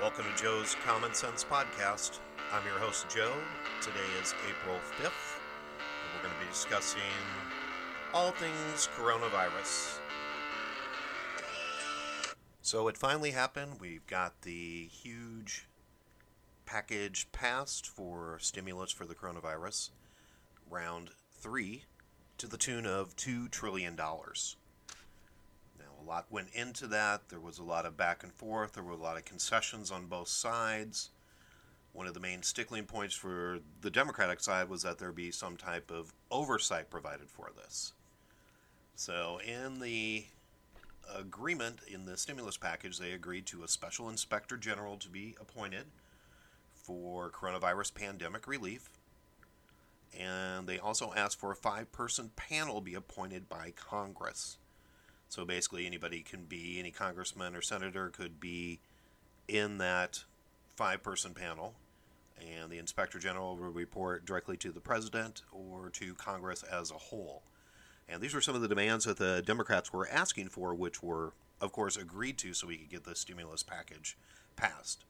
Welcome to Joe's Common Sense Podcast. I'm your host, Joe. Today is April 5th, and we're going to be discussing all things coronavirus. So it finally happened. We've got the huge package passed for stimulus for the coronavirus, round three, to the tune of $2 trillion. Lot went into that. There was a lot of back and forth. There were a lot of concessions on both sides. One of the main stickling points for the Democratic side was that there be some type of oversight provided for this. So, in the agreement in the stimulus package, they agreed to a special inspector general to be appointed for coronavirus pandemic relief. And they also asked for a five person panel be appointed by Congress. So basically, anybody can be, any congressman or senator could be in that five person panel. And the inspector general will report directly to the president or to Congress as a whole. And these were some of the demands that the Democrats were asking for, which were, of course, agreed to so we could get the stimulus package passed,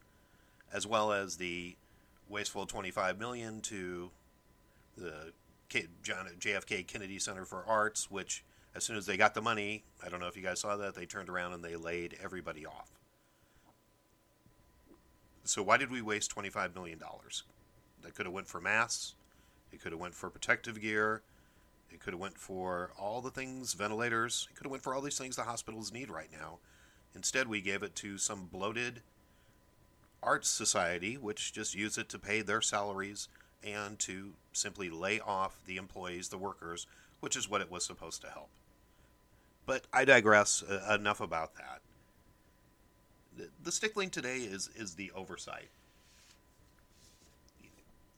as well as the wasteful 25 million to the JFK Kennedy Center for Arts, which as soon as they got the money, I don't know if you guys saw that, they turned around and they laid everybody off. So why did we waste 25 million dollars? That could have went for masks, it could have went for protective gear, it could have went for all the things, ventilators, it could have went for all these things the hospitals need right now. Instead, we gave it to some bloated arts society, which just used it to pay their salaries and to simply lay off the employees, the workers, which is what it was supposed to help. But I digress. Uh, enough about that. The, the stickling today is is the oversight.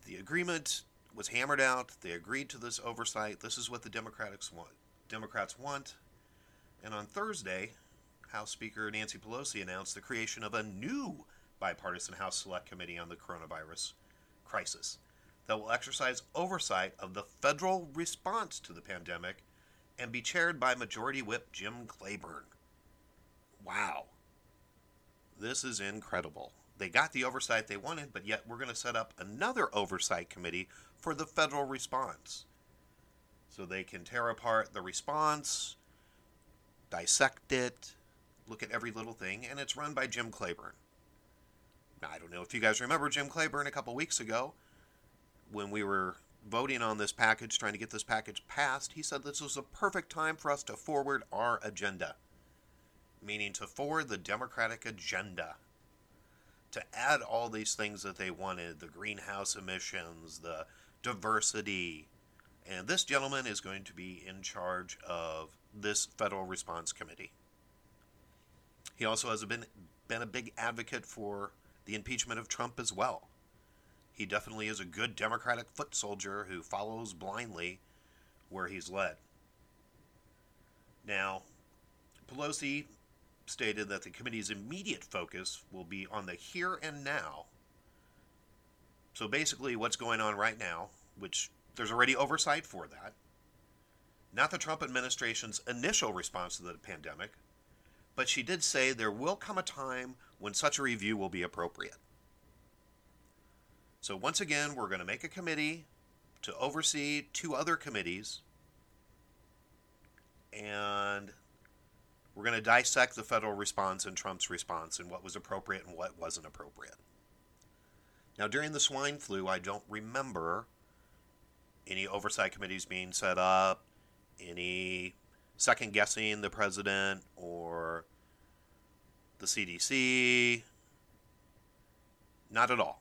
The agreement was hammered out. They agreed to this oversight. This is what the Democrats want. Democrats want. And on Thursday, House Speaker Nancy Pelosi announced the creation of a new bipartisan House Select Committee on the coronavirus crisis that will exercise oversight of the federal response to the pandemic and be chaired by Majority Whip Jim Clyburn. Wow. This is incredible. They got the oversight they wanted, but yet we're going to set up another oversight committee for the federal response. So they can tear apart the response, dissect it, look at every little thing, and it's run by Jim Clyburn. Now, I don't know if you guys remember Jim Clyburn a couple weeks ago when we were voting on this package, trying to get this package passed, he said this was a perfect time for us to forward our agenda, meaning to forward the Democratic agenda, to add all these things that they wanted the greenhouse emissions, the diversity. And this gentleman is going to be in charge of this federal response committee. He also has been, been a big advocate for the impeachment of Trump as well. He definitely is a good Democratic foot soldier who follows blindly where he's led. Now, Pelosi stated that the committee's immediate focus will be on the here and now. So basically, what's going on right now, which there's already oversight for that, not the Trump administration's initial response to the pandemic, but she did say there will come a time when such a review will be appropriate. So, once again, we're going to make a committee to oversee two other committees, and we're going to dissect the federal response and Trump's response and what was appropriate and what wasn't appropriate. Now, during the swine flu, I don't remember any oversight committees being set up, any second guessing the president or the CDC. Not at all.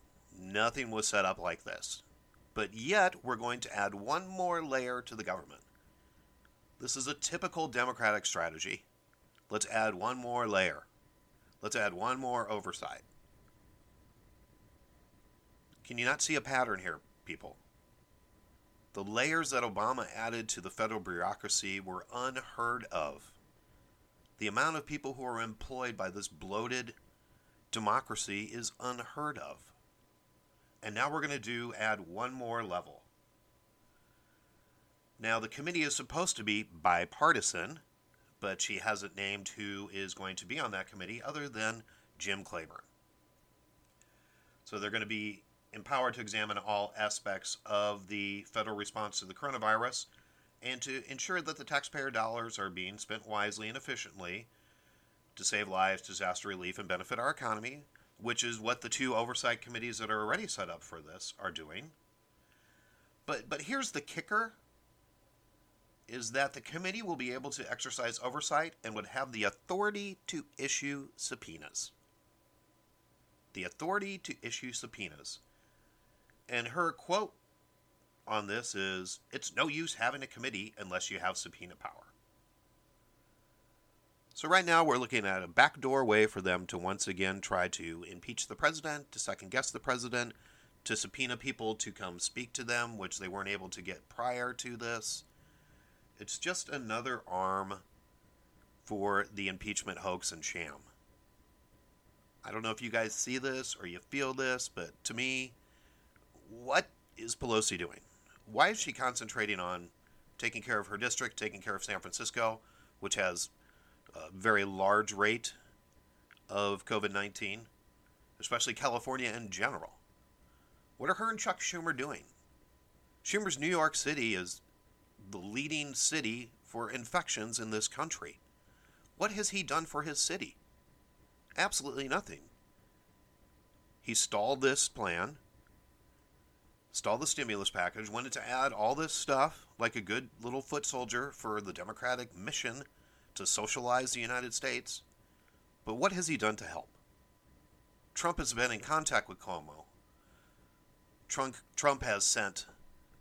Nothing was set up like this. But yet, we're going to add one more layer to the government. This is a typical Democratic strategy. Let's add one more layer. Let's add one more oversight. Can you not see a pattern here, people? The layers that Obama added to the federal bureaucracy were unheard of. The amount of people who are employed by this bloated democracy is unheard of. And now we're going to do add one more level. Now, the committee is supposed to be bipartisan, but she hasn't named who is going to be on that committee other than Jim Clyburn. So they're going to be empowered to examine all aspects of the federal response to the coronavirus and to ensure that the taxpayer dollars are being spent wisely and efficiently to save lives, disaster relief, and benefit our economy, which is what the two oversight committees that are already set up for this are doing. But but here's the kicker is that the committee will be able to exercise oversight and would have the authority to issue subpoenas. The authority to issue subpoenas. And her quote on this is it's no use having a committee unless you have subpoena power. So, right now, we're looking at a backdoor way for them to once again try to impeach the president, to second guess the president, to subpoena people to come speak to them, which they weren't able to get prior to this. It's just another arm for the impeachment hoax and sham. I don't know if you guys see this or you feel this, but to me, what is Pelosi doing? Why is she concentrating on taking care of her district, taking care of San Francisco, which has a very large rate of COVID 19, especially California in general? What are her and Chuck Schumer doing? Schumer's New York City is the leading city for infections in this country. What has he done for his city? Absolutely nothing. He stalled this plan, stalled the stimulus package, wanted to add all this stuff like a good little foot soldier for the Democratic mission to socialize the United States. But what has he done to help? Trump has been in contact with Cuomo. Trump, Trump has sent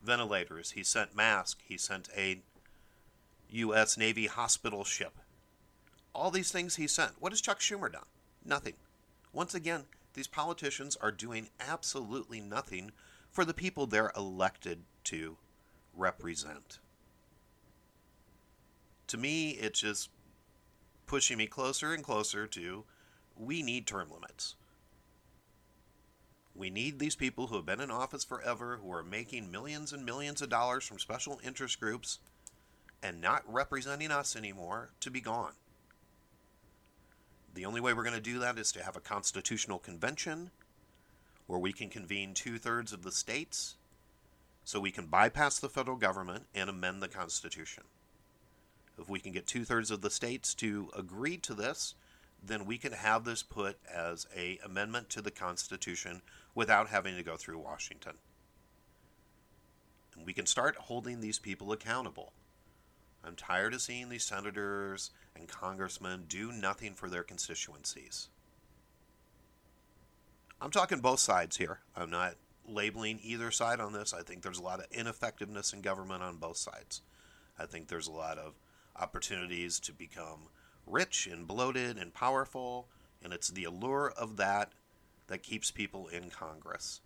ventilators, he sent masks, he sent a U.S. Navy hospital ship. All these things he sent. What has Chuck Schumer done? Nothing. Once again, these politicians are doing absolutely nothing for the people they're elected to represent. To me, it's just pushing me closer and closer to we need term limits. We need these people who have been in office forever, who are making millions and millions of dollars from special interest groups and not representing us anymore, to be gone. The only way we're going to do that is to have a constitutional convention where we can convene two thirds of the states so we can bypass the federal government and amend the Constitution. If we can get two thirds of the states to agree to this, then we can have this put as a amendment to the Constitution without having to go through Washington. And we can start holding these people accountable. I'm tired of seeing these senators and congressmen do nothing for their constituencies. I'm talking both sides here. I'm not labeling either side on this. I think there's a lot of ineffectiveness in government on both sides. I think there's a lot of opportunities to become rich and bloated and powerful, and it's the allure of that that keeps people in Congress.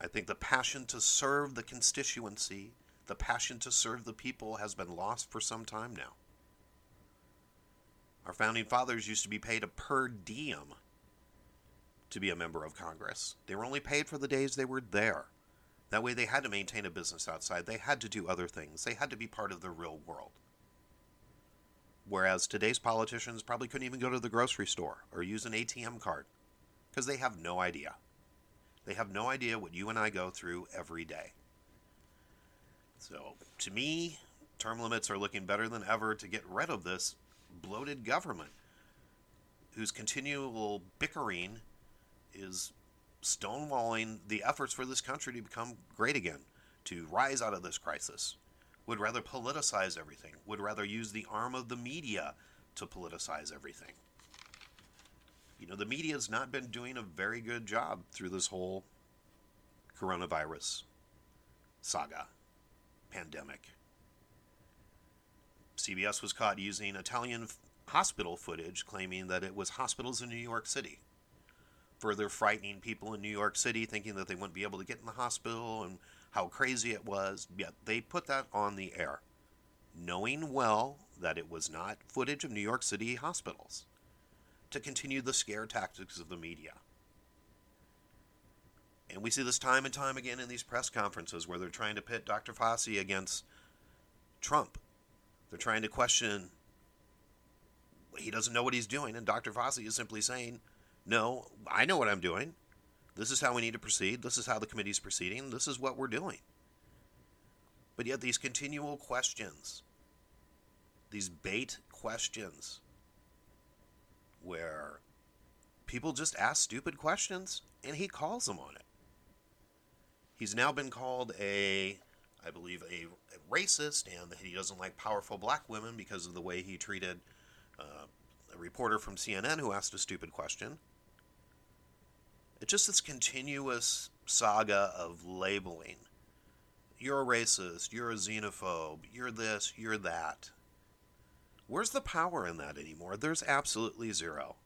I think the passion to serve the constituency, the passion to serve the people, has been lost for some time now. Our founding fathers used to be paid a per diem to be a member of Congress. They were only paid for the days they were there. That way, they had to maintain a business outside. They had to do other things. They had to be part of the real world. Whereas today's politicians probably couldn't even go to the grocery store or use an ATM card because they have no idea. They have no idea what you and I go through every day. So, to me, term limits are looking better than ever to get rid of this bloated government whose continual bickering is stonewalling the efforts for this country to become great again, to rise out of this crisis would rather politicize everything, would rather use the arm of the media to politicize everything. You know, the media has not been doing a very good job through this whole coronavirus saga, pandemic. CBS was caught using Italian hospital footage claiming that it was hospitals in New York City. Further frightening people in New York City, thinking that they wouldn't be able to get in the hospital and how crazy it was, yet they put that on the air, knowing well that it was not footage of New York City hospitals, to continue the scare tactics of the media. And we see this time and time again in these press conferences where they're trying to pit Dr. Fauci against Trump. They're trying to question he doesn't know what he's doing, and Dr. Fauci is simply saying, No, I know what I'm doing. This is how we need to proceed. This is how the committee's proceeding. This is what we're doing. But yet, these continual questions, these bait questions, where people just ask stupid questions and he calls them on it. He's now been called a, I believe, a, a racist and that he doesn't like powerful black women because of the way he treated uh, a reporter from CNN who asked a stupid question. It's just this continuous saga of labeling. You're a racist, you're a xenophobe, you're this, you're that. Where's the power in that anymore? There's absolutely zero.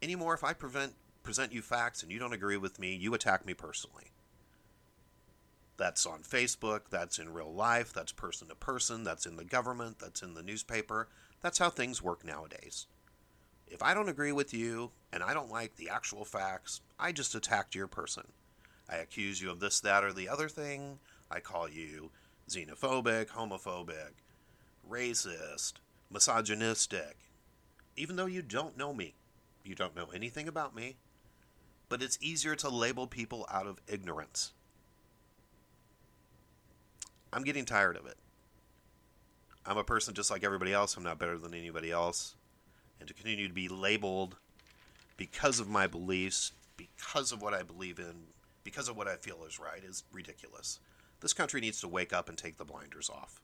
Anymore, if I prevent, present you facts and you don't agree with me, you attack me personally. That's on Facebook, that's in real life, that's person to person, that's in the government, that's in the newspaper. That's how things work nowadays. If I don't agree with you and I don't like the actual facts, I just attacked your person. I accuse you of this, that, or the other thing. I call you xenophobic, homophobic, racist, misogynistic. Even though you don't know me, you don't know anything about me, but it's easier to label people out of ignorance. I'm getting tired of it. I'm a person just like everybody else. I'm not better than anybody else. And to continue to be labeled because of my beliefs, because of what I believe in, because of what I feel is right is ridiculous. This country needs to wake up and take the blinders off.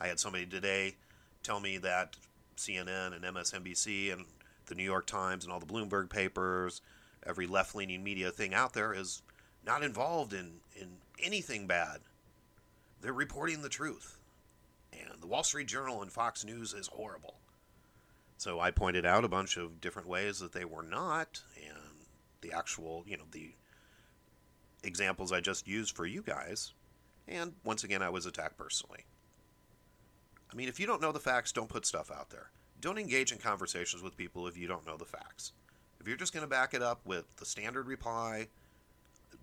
I had somebody today tell me that CNN and MSNBC and the New York Times and all the Bloomberg papers, every left leaning media thing out there is not involved in, in anything bad. They're reporting the truth. And the Wall Street Journal and Fox News is horrible. So I pointed out a bunch of different ways that they were not, and the actual, you know, the examples I just used for you guys. And once again, I was attacked personally. I mean, if you don't know the facts, don't put stuff out there. Don't engage in conversations with people if you don't know the facts. If you're just going to back it up with the standard reply,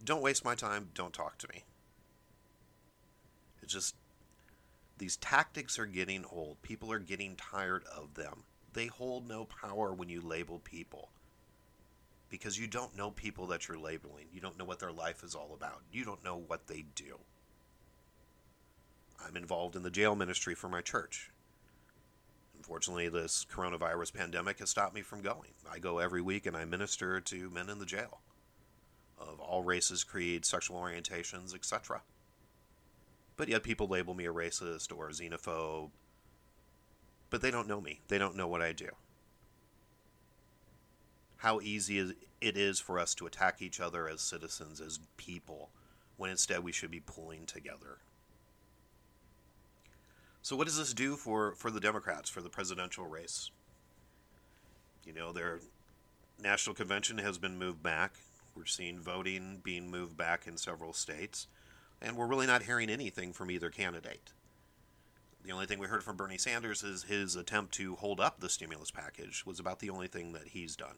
don't waste my time, don't talk to me. It's just these tactics are getting old. People are getting tired of them. They hold no power when you label people. Because you don't know people that you're labeling. You don't know what their life is all about. You don't know what they do. I'm involved in the jail ministry for my church. Unfortunately, this coronavirus pandemic has stopped me from going. I go every week and I minister to men in the jail of all races, creeds, sexual orientations, etc. But yet people label me a racist or a xenophobe. But they don't know me. They don't know what I do. How easy it is for us to attack each other as citizens, as people, when instead we should be pulling together. So, what does this do for, for the Democrats, for the presidential race? You know, their national convention has been moved back. We're seeing voting being moved back in several states and we're really not hearing anything from either candidate. The only thing we heard from Bernie Sanders is his attempt to hold up the stimulus package was about the only thing that he's done.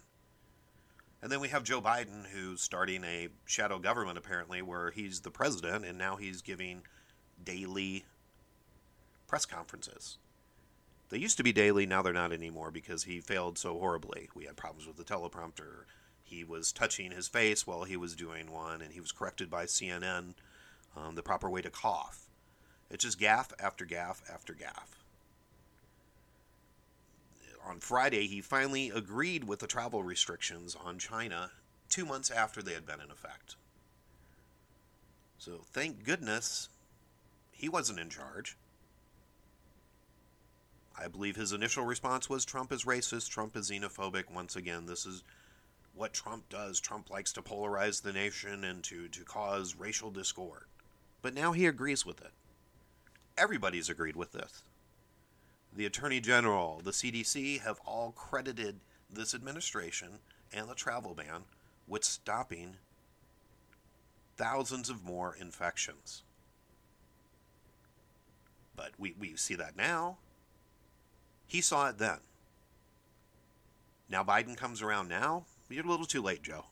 And then we have Joe Biden, who's starting a shadow government apparently, where he's the president and now he's giving daily press conferences. They used to be daily, now they're not anymore because he failed so horribly. We had problems with the teleprompter. He was touching his face while he was doing one, and he was corrected by CNN um, the proper way to cough. It's just gaffe after gaffe after gaffe. On Friday, he finally agreed with the travel restrictions on China two months after they had been in effect. So thank goodness he wasn't in charge. I believe his initial response was Trump is racist, Trump is xenophobic. Once again, this is what Trump does. Trump likes to polarize the nation and to, to cause racial discord. But now he agrees with it. Everybody's agreed with this. The Attorney General, the CDC have all credited this administration and the travel ban with stopping thousands of more infections. But we, we see that now. He saw it then. Now Biden comes around now. You're a little too late, Joe.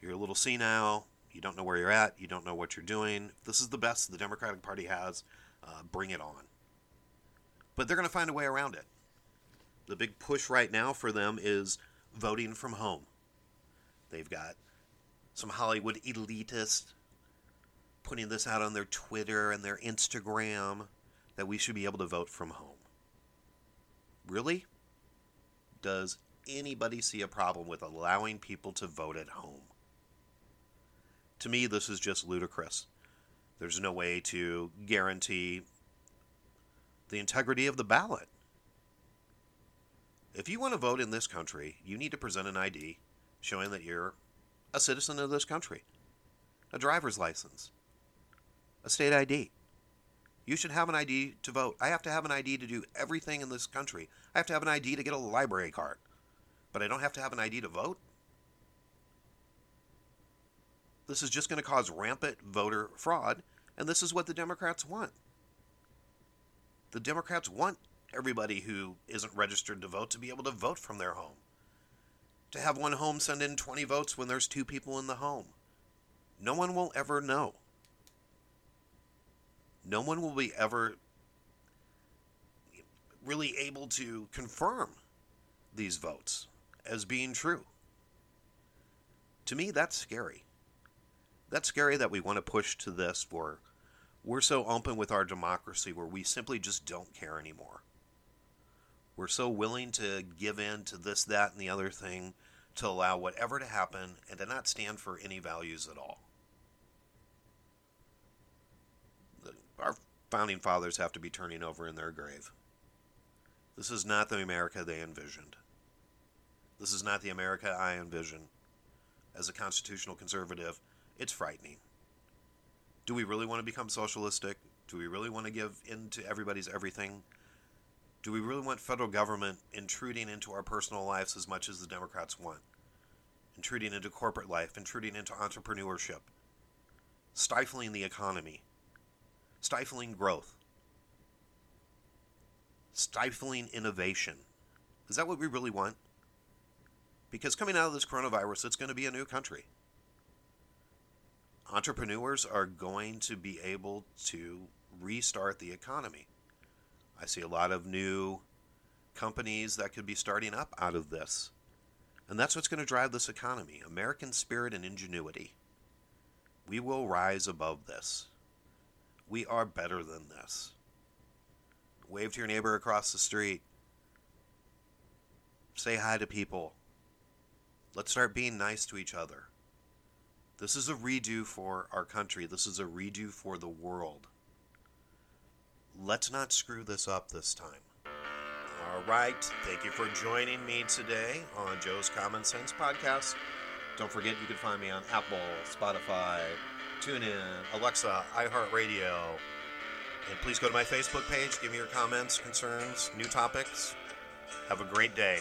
You're a little senile. You don't know where you're at. You don't know what you're doing. This is the best the Democratic Party has. Uh, bring it on. But they're going to find a way around it. The big push right now for them is voting from home. They've got some Hollywood elitists putting this out on their Twitter and their Instagram that we should be able to vote from home. Really? Does anybody see a problem with allowing people to vote at home? To me, this is just ludicrous. There's no way to guarantee the integrity of the ballot. If you want to vote in this country, you need to present an ID showing that you're a citizen of this country, a driver's license, a state ID. You should have an ID to vote. I have to have an ID to do everything in this country. I have to have an ID to get a library card. But I don't have to have an ID to vote? This is just going to cause rampant voter fraud, and this is what the Democrats want. The Democrats want everybody who isn't registered to vote to be able to vote from their home. To have one home send in 20 votes when there's two people in the home. No one will ever know. No one will be ever really able to confirm these votes as being true. To me, that's scary. That's scary that we want to push to this for we're so open with our democracy where we simply just don't care anymore. We're so willing to give in to this, that, and the other thing to allow whatever to happen and to not stand for any values at all. Our founding fathers have to be turning over in their grave. This is not the America they envisioned. This is not the America I envision. As a constitutional conservative, it's frightening. Do we really want to become socialistic? Do we really want to give in to everybody's everything? Do we really want federal government intruding into our personal lives as much as the Democrats want? Intruding into corporate life, intruding into entrepreneurship, stifling the economy, stifling growth, stifling innovation. Is that what we really want? Because coming out of this coronavirus, it's going to be a new country entrepreneurs are going to be able to restart the economy. I see a lot of new companies that could be starting up out of this. And that's what's going to drive this economy American spirit and ingenuity. We will rise above this. We are better than this. Wave to your neighbor across the street. Say hi to people. Let's start being nice to each other. This is a redo for our country. This is a redo for the world. Let's not screw this up this time. All right. Thank you for joining me today on Joe's Common Sense Podcast. Don't forget you can find me on Apple, Spotify, TuneIn, Alexa, iHeartRadio. And please go to my Facebook page, give me your comments, concerns, new topics. Have a great day.